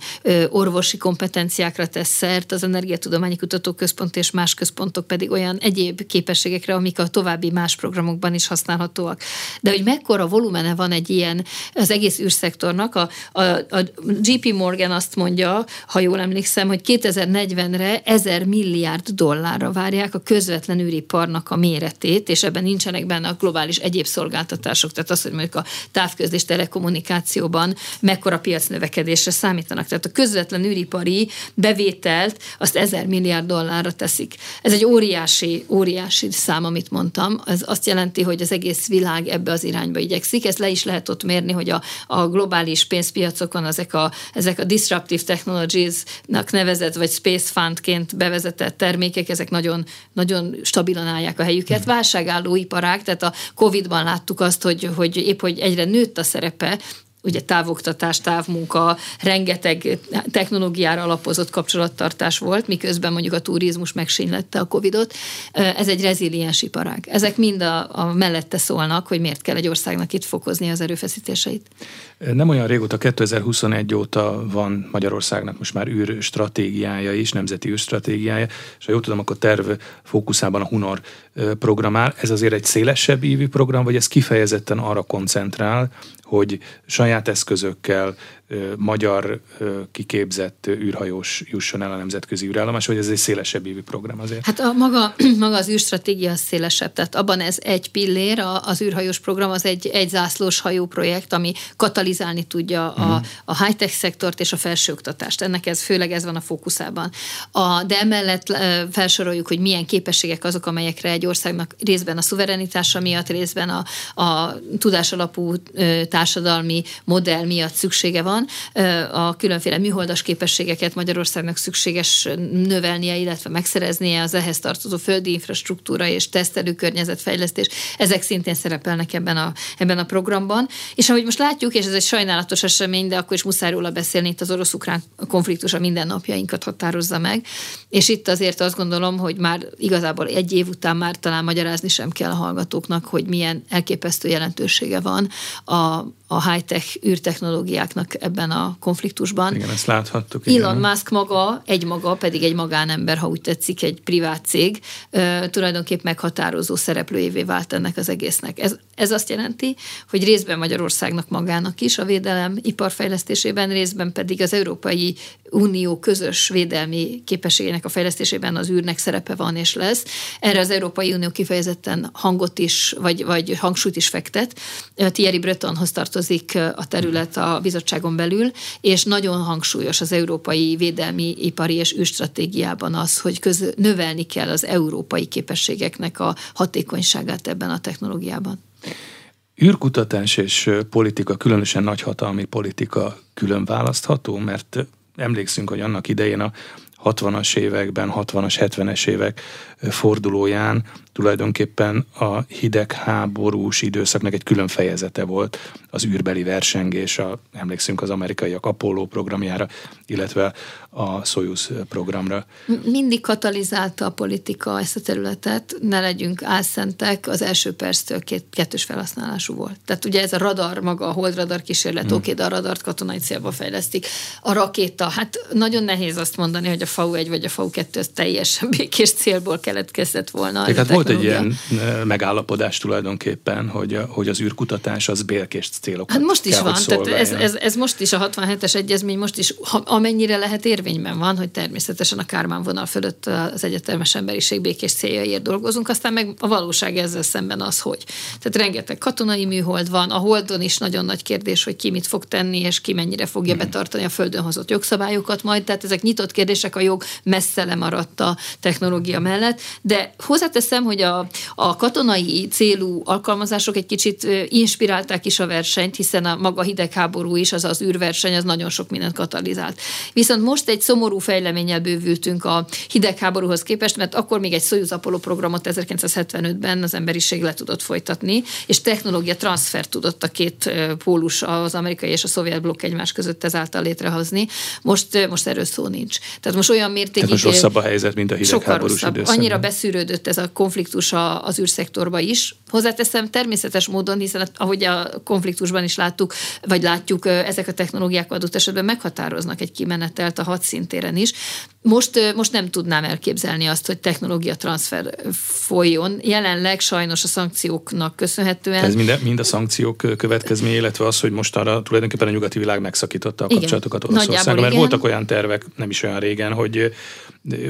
[SPEAKER 2] orvosi kompetenciákra tesz szert, az Energiatudományi Kutatóközpont és más központok pedig olyan egyéb képességekre, amik a további más programokban is használhatóak. De hogy mekkora volumene van egy ilyen az egész űrszektornak, a, a, a JP Morgan azt mondja, ha jól emlékszem, hogy 2040-re 1000 milliárd dollárra várják a közvetlen űriparnak a méretét, és ebben nincsenek benne a globális egyéb szolgáltatások szolgáltatások, tehát az, hogy mondjuk a távközlés telekommunikációban mekkora piacnövekedésre számítanak. Tehát a közvetlen űripari bevételt azt ezer milliárd dollárra teszik. Ez egy óriási, óriási szám, amit mondtam. Ez azt jelenti, hogy az egész világ ebbe az irányba igyekszik. Ezt le is lehet ott mérni, hogy a, a globális pénzpiacokon ezek a, ezek a disruptive technologies-nak nevezett, vagy space fundként bevezetett termékek, ezek nagyon, nagyon stabilan állják a helyüket. Válságálló iparág, tehát a Covid-ban láttuk azt, hogy, hogy épp hogy egyre nőtt a szerepe ugye távoktatás, távmunka, rengeteg technológiára alapozott kapcsolattartás volt, miközben mondjuk a turizmus megsínlette a Covidot. Ez egy reziliens iparág. Ezek mind a, a mellette szólnak, hogy miért kell egy országnak itt fokozni az erőfeszítéseit.
[SPEAKER 1] Nem olyan régóta, 2021 óta van Magyarországnak most már űrstratégiája is, nemzeti űrstratégiája, és ha jól tudom, akkor terv fókuszában a Hunor program áll. Ez azért egy szélesebb ívű program, vagy ez kifejezetten arra koncentrál, hogy saját eszközökkel magyar kiképzett űrhajós jusson el a nemzetközi űrállomás, vagy ez egy szélesebb évű program azért?
[SPEAKER 2] Hát a maga, maga az űrstratégia az szélesebb, tehát abban ez egy pillér, az űrhajós program az egy, egy zászlós hajó projekt, ami katalizálni tudja a, uh-huh. a high-tech szektort és a felsőoktatást. Ennek ez főleg ez van a fókuszában. A, de emellett felsoroljuk, hogy milyen képességek azok, amelyekre egy országnak részben a szuverenitása miatt, részben a, a tudásalapú társadalmi modell miatt szüksége van, a különféle műholdas képességeket Magyarországnak szükséges növelnie, illetve megszereznie az ehhez tartozó földi infrastruktúra és tesztelő környezetfejlesztés. Ezek szintén szerepelnek ebben a, ebben a programban. És ahogy most látjuk, és ez egy sajnálatos esemény, de akkor is muszáj róla beszélni, itt az orosz-ukrán konfliktus a mindennapjainkat határozza meg. És itt azért azt gondolom, hogy már igazából egy év után már talán magyarázni sem kell a hallgatóknak, hogy milyen elképesztő jelentősége van a, a high-tech űrtechnológiáknak ebben a konfliktusban.
[SPEAKER 1] Igen, ezt láthattuk.
[SPEAKER 2] Elon igen. Musk maga, egy maga, pedig egy magánember, ha úgy tetszik, egy privát cég, tulajdonképp meghatározó szereplőjévé vált ennek az egésznek. Ez, ez azt jelenti, hogy részben Magyarországnak magának is a védelem iparfejlesztésében, részben pedig az Európai Unió közös védelmi képességének a fejlesztésében az űrnek szerepe van és lesz. Erre az Európai Unió kifejezetten hangot is, vagy, vagy hangsúlyt is fektet. Thierry Bretonhoz tartozik a terület a bizottságon belül, és nagyon hangsúlyos az európai védelmi, ipari és űrstratégiában az, hogy köz, növelni kell az európai képességeknek a hatékonyságát ebben a technológiában.
[SPEAKER 1] űrkutatás és politika, különösen nagyhatalmi politika külön választható, mert emlékszünk, hogy annak idején a 60-as években, 60-as, 70-es évek fordulóján tulajdonképpen a hidegháborús időszaknak egy külön fejezete volt az űrbeli versengés, a, emlékszünk az amerikaiak Apollo programjára, illetve a Soyuz programra.
[SPEAKER 2] Mindig katalizálta a politika ezt a területet, ne legyünk álszentek, az első perctől két, kettős felhasználású volt. Tehát ugye ez a radar, maga a holdradar kísérlet, hmm. oké, de a radart katonai célba fejlesztik. A rakéta, hát nagyon nehéz azt mondani, hogy a FAU-1 vagy a FAU-2 az teljesen békés célból keletkezett volna.
[SPEAKER 1] Tehát volt egy ilyen megállapodás tulajdonképpen, hogy, hogy az űrkutatás az békés célokat
[SPEAKER 2] Hát most is
[SPEAKER 1] kell,
[SPEAKER 2] van, tehát ez, ez, ez, most is a 67-es egyezmény most is, ha, amennyire lehet érvényben van, hogy természetesen a Kármán vonal fölött az egyetemes emberiség békés céljaiért dolgozunk, aztán meg a valóság ezzel szemben az, hogy. Tehát rengeteg katonai műhold van, a Holdon is nagyon nagy kérdés, hogy ki mit fog tenni, és ki mennyire fogja mm. betartani a Földön hozott jogszabályokat majd, tehát ezek nyitott kérdések, a jog messze lemaradt a technológia mellett, de hozzáteszem, hogy a, a katonai célú alkalmazások egy kicsit inspirálták is a versenyt, hiszen a maga hidegháború is, az az űrverseny, az nagyon sok mindent katalizált. Viszont most egy szomorú fejleménnyel bővültünk a hidegháborúhoz képest, mert akkor még egy Soyuz Apollo programot 1975-ben az emberiség le tudott folytatni, és technológia transfer tudott a két pólus, az amerikai és a szovjet blokk egymás között ezáltal létrehozni. Most, most erről szó nincs. Tehát most olyan mértékig... Tehát
[SPEAKER 1] most rosszabb a helyzet, mint a hidegháborús időszakban.
[SPEAKER 2] Annyira beszűrődött ez a konfliktus az űrszektorba is. Hozzáteszem természetes módon, hiszen ahogy a konfliktusban is láttuk, vagy látjuk, ezek a technológiák adott esetben meghatároznak egy kimenetelt a hadszintéren is. Most, most nem tudnám elképzelni azt, hogy technológia transfer folyjon. Jelenleg sajnos a szankcióknak köszönhetően.
[SPEAKER 1] Ez mind, mind a szankciók következménye, illetve az, hogy most arra tulajdonképpen a nyugati világ megszakította a kapcsolatokat Oroszországgal, mert voltak olyan tervek nem is olyan régen, hogy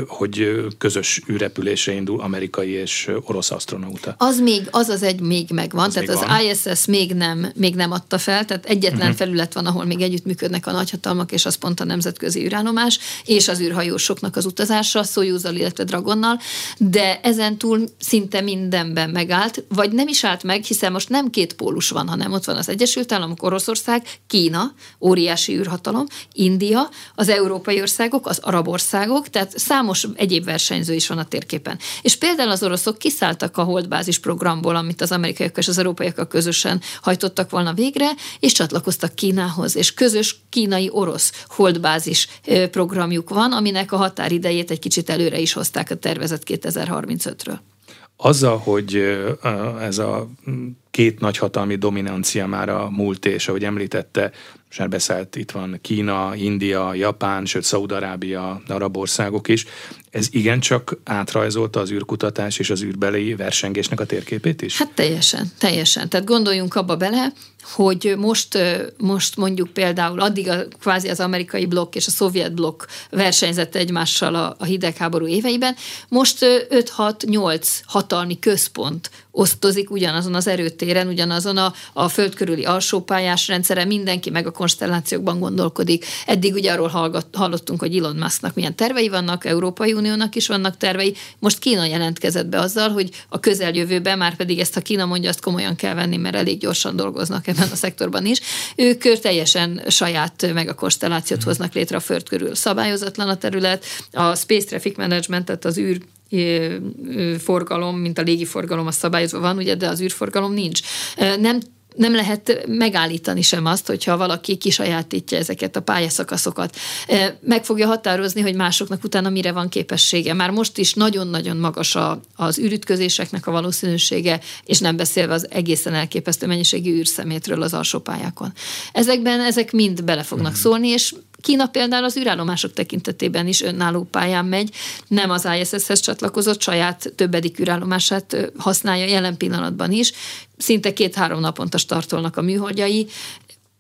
[SPEAKER 1] hogy közös űrrepülésre indul amerikai és orosz astronauta.
[SPEAKER 2] Az még, az az egy még megvan, az tehát még az van. ISS még nem, még nem adta fel, tehát egyetlen uh-huh. felület van, ahol még együttműködnek a nagyhatalmak, és az pont a nemzetközi űrállomás, és az űrhajósoknak az utazása, Soyuz-zal, illetve Dragonnal, de ezen túl szinte mindenben megállt, vagy nem is állt meg, hiszen most nem két pólus van, hanem ott van az Egyesült Államok, Oroszország, Kína, óriási űrhatalom, India, az európai országok, az arab országok, tehát számos egyéb versenyző is van a térképen. És például az oroszok kiszálltak a holdbázis programból, amit az amerikaiak és az európaiak közösen hajtottak volna végre, és csatlakoztak Kínához, és közös kínai-orosz holdbázis programjuk van, aminek a határidejét egy kicsit előre is hozták a tervezet 2035-ről.
[SPEAKER 1] Azzal, hogy ez a két nagyhatalmi dominancia már a múlt, és ahogy említette, már beszélt, itt van Kína, India, Japán, sőt Szaudarábia, arab országok is. Ez igencsak átrajzolta az űrkutatás és az űrbeli versengésnek a térképét is?
[SPEAKER 2] Hát teljesen, teljesen. Tehát gondoljunk abba bele, hogy most, most mondjuk például addig a, kvázi az amerikai blokk és a szovjet blokk versenyzett egymással a, a hidegháború éveiben, most 5-6-8 hatalmi központ osztozik ugyanazon az erőtéren, ugyanazon a, a föld körüli alsópályás rendszere, mindenki meg a konstellációkban gondolkodik. Eddig ugye arról hallgat, hallottunk, hogy Elon Musknak milyen tervei vannak, Európai Uniónak is vannak tervei. Most Kína jelentkezett be azzal, hogy a közeljövőben, már pedig ezt a Kína mondja, azt komolyan kell venni, mert elég gyorsan dolgoznak ebben a szektorban is. Ők teljesen saját meg a konstellációt hoznak létre a föld körül. Szabályozatlan a terület, a Space Traffic Management, tehát az űr forgalom, mint a légiforgalom a szabályozva van, ugye, de az űrforgalom nincs. Nem nem lehet megállítani sem azt, hogyha valaki kisajátítja ezeket a pályaszakaszokat. Meg fogja határozni, hogy másoknak utána mire van képessége. Már most is nagyon-nagyon magas a, az űrütközéseknek a valószínűsége, és nem beszélve az egészen elképesztő mennyiségű űrszemétről az alsó pályákon. Ezekben ezek mind bele fognak mhm. szólni, és Kína például az űrállomások tekintetében is önálló pályán megy, nem az ISS-hez csatlakozott, saját többedik űrállomását használja jelen pillanatban is. Szinte két-három naponta startolnak a műholdjai,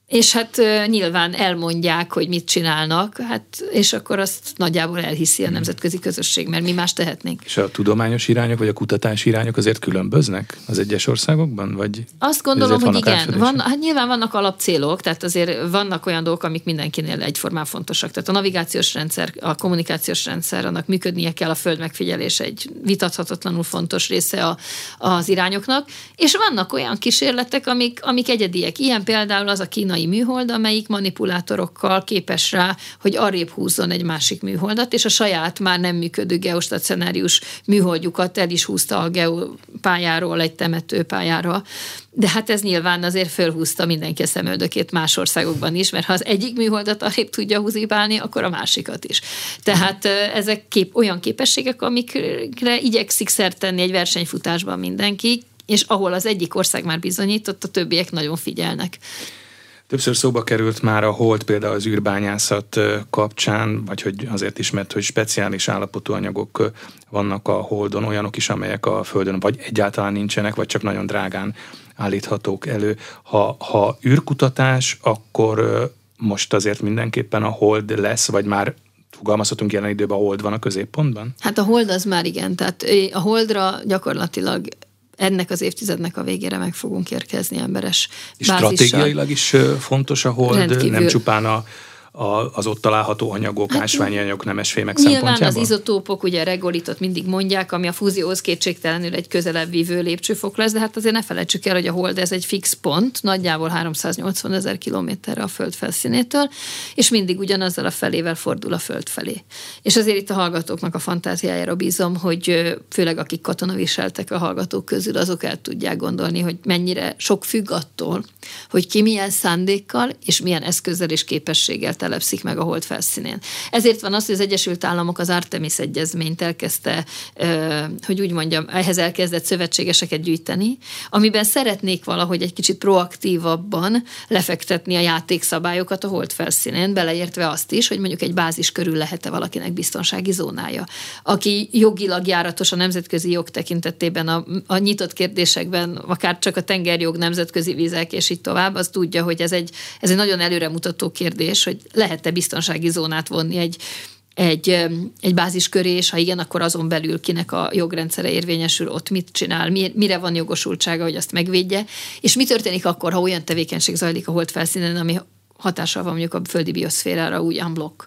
[SPEAKER 2] És hát nyilván elmondják, hogy mit csinálnak, hát, és akkor azt nagyjából elhiszi a nemzetközi közösség, mert mi más tehetnénk.
[SPEAKER 1] És a tudományos irányok, vagy a kutatási irányok azért különböznek az egyes országokban? Vagy
[SPEAKER 2] azt gondolom, hogy igen. Van, hát nyilván vannak alapcélok, tehát azért vannak olyan dolgok, amik mindenkinél egyformán fontosak. Tehát a navigációs rendszer, a kommunikációs rendszer, annak működnie kell, a föld megfigyelés egy vitathatatlanul fontos része a, az irányoknak, és vannak olyan kísérletek, amik, amik egyediek. Ilyen például az a kínai kínai műhold, amelyik manipulátorokkal képes rá, hogy arrébb húzzon egy másik műholdat, és a saját már nem működő geostacionárius műholdjukat el is húzta a geopályáról egy temetőpályára. De hát ez nyilván azért fölhúzta mindenki a szemöldökét más országokban is, mert ha az egyik műholdat arrébb tudja húzibálni, akkor a másikat is. Tehát ezek kép, olyan képességek, amikre igyekszik szert tenni egy versenyfutásban mindenki, és ahol az egyik ország már bizonyított, a többiek nagyon figyelnek.
[SPEAKER 1] Többször szóba került már a hold például az űrbányászat kapcsán, vagy hogy azért ismert, hogy speciális állapotú anyagok vannak a holdon, olyanok is, amelyek a Földön vagy egyáltalán nincsenek, vagy csak nagyon drágán állíthatók elő. Ha, ha űrkutatás, akkor most azért mindenképpen a hold lesz, vagy már fogalmazhatunk jelen időben, a hold van a középpontban?
[SPEAKER 2] Hát a hold az már igen, tehát a holdra gyakorlatilag ennek az évtizednek a végére meg fogunk érkezni emberes
[SPEAKER 1] És bázissal. stratégiailag is fontos a hold, Rendkívül. nem csupán a a, az ott található anyagok, hát, ásványi anyagok, nemesfémek szempontjából?
[SPEAKER 2] Nyilván az izotópok, ugye regolitot mindig mondják, ami a fúzióhoz kétségtelenül egy közelebb vívő lépcsőfok lesz, de hát azért ne felejtsük el, hogy a hold ez egy fix pont, nagyjából 380 ezer kilométerre a föld felszínétől, és mindig ugyanazzal a felével fordul a föld felé. És azért itt a hallgatóknak a fantáziájára bízom, hogy főleg akik katonaviseltek a hallgatók közül, azok el tudják gondolni, hogy mennyire sok függ attól, hogy ki milyen szándékkal és milyen eszközzel és képességgel telepszik meg a hold felszínén. Ezért van az, hogy az Egyesült Államok az Artemis egyezményt elkezdte, hogy úgy mondjam, ehhez elkezdett szövetségeseket gyűjteni, amiben szeretnék valahogy egy kicsit proaktívabban lefektetni a játékszabályokat a hold felszínén, beleértve azt is, hogy mondjuk egy bázis körül lehet-e valakinek biztonsági zónája. Aki jogilag járatos a nemzetközi jog tekintetében, a, a nyitott kérdésekben, akár csak a tengerjog, nemzetközi vizek, és így tovább, az tudja, hogy ez egy, ez egy nagyon előremutató kérdés, hogy lehet-e biztonsági zónát vonni egy, egy, egy bázis köré, és ha igen, akkor azon belül kinek a jogrendszere érvényesül, ott mit csinál, mire van jogosultsága, hogy azt megvédje, és mi történik akkor, ha olyan tevékenység zajlik a hold felszínen, ami hatással van mondjuk a földi bioszférára úgy unblock.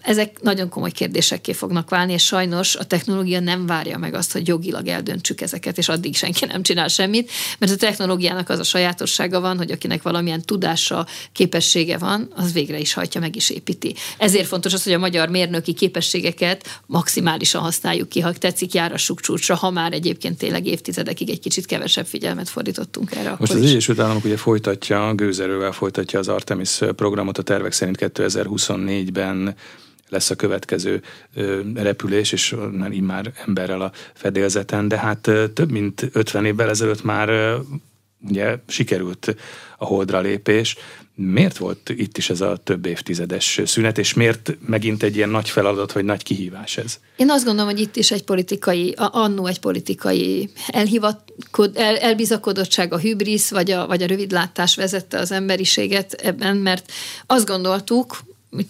[SPEAKER 2] Ezek nagyon komoly kérdésekké fognak válni, és sajnos a technológia nem várja meg azt, hogy jogilag eldöntsük ezeket, és addig senki nem csinál semmit, mert a technológiának az a sajátossága van, hogy akinek valamilyen tudása, képessége van, az végre is hajtja, meg is építi. Ezért fontos az, hogy a magyar mérnöki képességeket maximálisan használjuk ki, ha tetszik, járassuk csúcsra, ha már egyébként tényleg évtizedekig egy kicsit kevesebb figyelmet fordítottunk erre.
[SPEAKER 1] Most az Egyesült Államok ugye folytatja, gőzerővel folytatja az Artemis Artemis programot a tervek szerint 2024-ben lesz a következő repülés, és már immár emberrel a fedélzeten, de hát több mint 50 évvel ezelőtt már ugye sikerült a holdra lépés. Miért volt itt is ez a több évtizedes szünet, és miért megint egy ilyen nagy feladat, vagy nagy kihívás ez?
[SPEAKER 2] Én azt gondolom, hogy itt is egy politikai, annó egy politikai elhivatkod, el, elbizakodottság, a hübrisz, vagy a, vagy a rövidlátás vezette az emberiséget ebben, mert azt gondoltuk,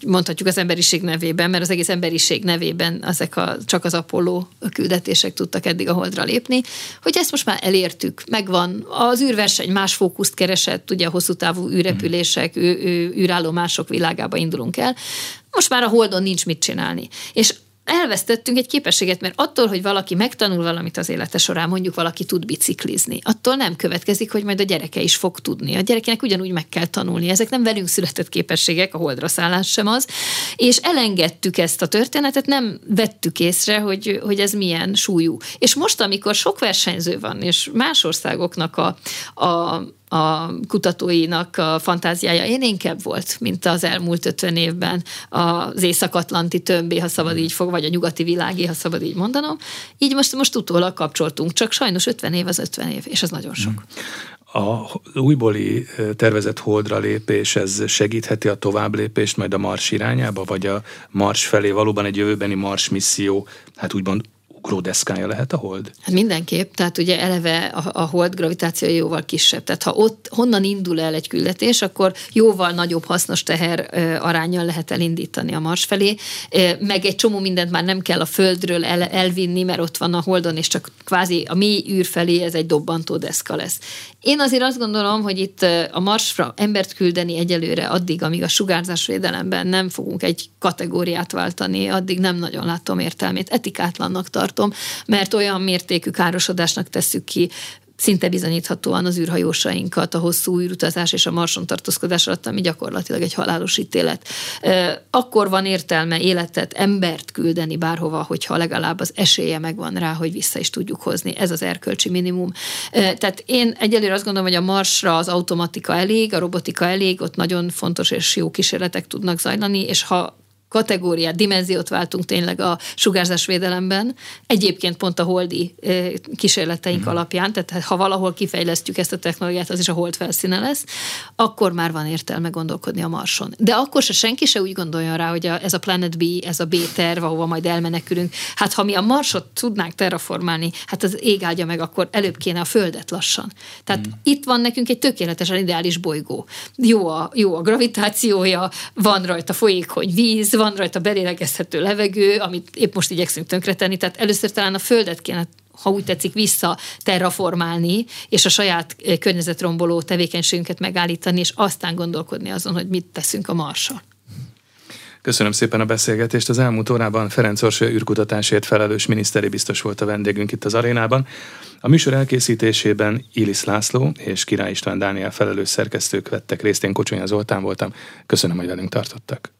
[SPEAKER 2] mondhatjuk az emberiség nevében, mert az egész emberiség nevében ezek a, csak az Apollo küldetések tudtak eddig a holdra lépni, hogy ezt most már elértük, megvan. Az űrverseny más fókuszt keresett, ugye a hosszú távú űrrepülések, űrállomások világába indulunk el. Most már a holdon nincs mit csinálni. És elvesztettünk egy képességet, mert attól, hogy valaki megtanul valamit az élete során, mondjuk valaki tud biciklizni, attól nem következik, hogy majd a gyereke is fog tudni. A gyerekének ugyanúgy meg kell tanulni. Ezek nem velünk született képességek, a holdra szállás sem az. És elengedtük ezt a történetet, nem vettük észre, hogy, hogy ez milyen súlyú. És most, amikor sok versenyző van, és más országoknak a, a a kutatóinak a fantáziája élénkebb volt, mint az elmúlt ötven évben az észak-atlanti tömbé, ha szabad így fog, vagy a nyugati világé, ha szabad így mondanom. Így most, most utólag kapcsoltunk, csak sajnos 50 év az 50 év, és ez nagyon sok.
[SPEAKER 1] A újbóli tervezett holdra lépés, ez segítheti a tovább lépést majd a Mars irányába, vagy a Mars felé valóban egy jövőbeni Mars misszió, hát úgymond ugródeszkája lehet a hold?
[SPEAKER 2] Hát mindenképp, tehát ugye eleve a, a hold gravitációja jóval kisebb. Tehát ha ott honnan indul el egy küldetés, akkor jóval nagyobb hasznos teher arányjal lehet elindítani a Mars felé, meg egy csomó mindent már nem kell a Földről el, elvinni, mert ott van a holdon, és csak kvázi a mély űr felé ez egy dobbantó deszka lesz. Én azért azt gondolom, hogy itt a Marsra embert küldeni egyelőre addig, amíg a sugárzásvédelemben nem fogunk egy kategóriát váltani, addig nem nagyon látom értelmét. Etikátlannak tartom, mert olyan mértékű károsodásnak tesszük ki szinte bizonyíthatóan az űrhajósainkat a hosszú űrutazás és a marson tartózkodás alatt, ami gyakorlatilag egy halálos ítélet. Akkor van értelme életet, embert küldeni bárhova, hogyha legalább az esélye megvan rá, hogy vissza is tudjuk hozni. Ez az erkölcsi minimum. Tehát én egyelőre azt gondolom, hogy a marsra az automatika elég, a robotika elég, ott nagyon fontos és jó kísérletek tudnak zajlani, és ha kategóriát, dimenziót váltunk tényleg a sugárzásvédelemben. Egyébként pont a holdi kísérleteink mm. alapján, tehát ha valahol kifejlesztjük ezt a technológiát, az is a hold felszíne lesz, akkor már van értelme gondolkodni a Marson. De akkor se senki se úgy gondolja rá, hogy a, ez a Planet B, ez a B-terv, ahova majd elmenekülünk. Hát ha mi a Marsot tudnánk terraformálni, hát az ég áldja meg, akkor előbb kéne a Földet lassan. Tehát mm. itt van nekünk egy tökéletesen ideális bolygó. Jó a, jó a gravitációja, van rajta folyékony víz, van rajta belélegezhető levegő, amit épp most igyekszünk tönkretenni, tehát először talán a Földet kéne ha úgy tetszik, vissza terraformálni, és a saját eh, környezetromboló tevékenységünket megállítani, és aztán gondolkodni azon, hogy mit teszünk a Marssal.
[SPEAKER 1] Köszönöm szépen a beszélgetést. Az elmúlt órában Ferenc Orsolya űrkutatásért felelős miniszteri biztos volt a vendégünk itt az arénában. A műsor elkészítésében Ilis László és Király István Dániel felelős szerkesztők vettek részt. Én Kocsonya Zoltán voltam. Köszönöm, hogy velünk tartottak.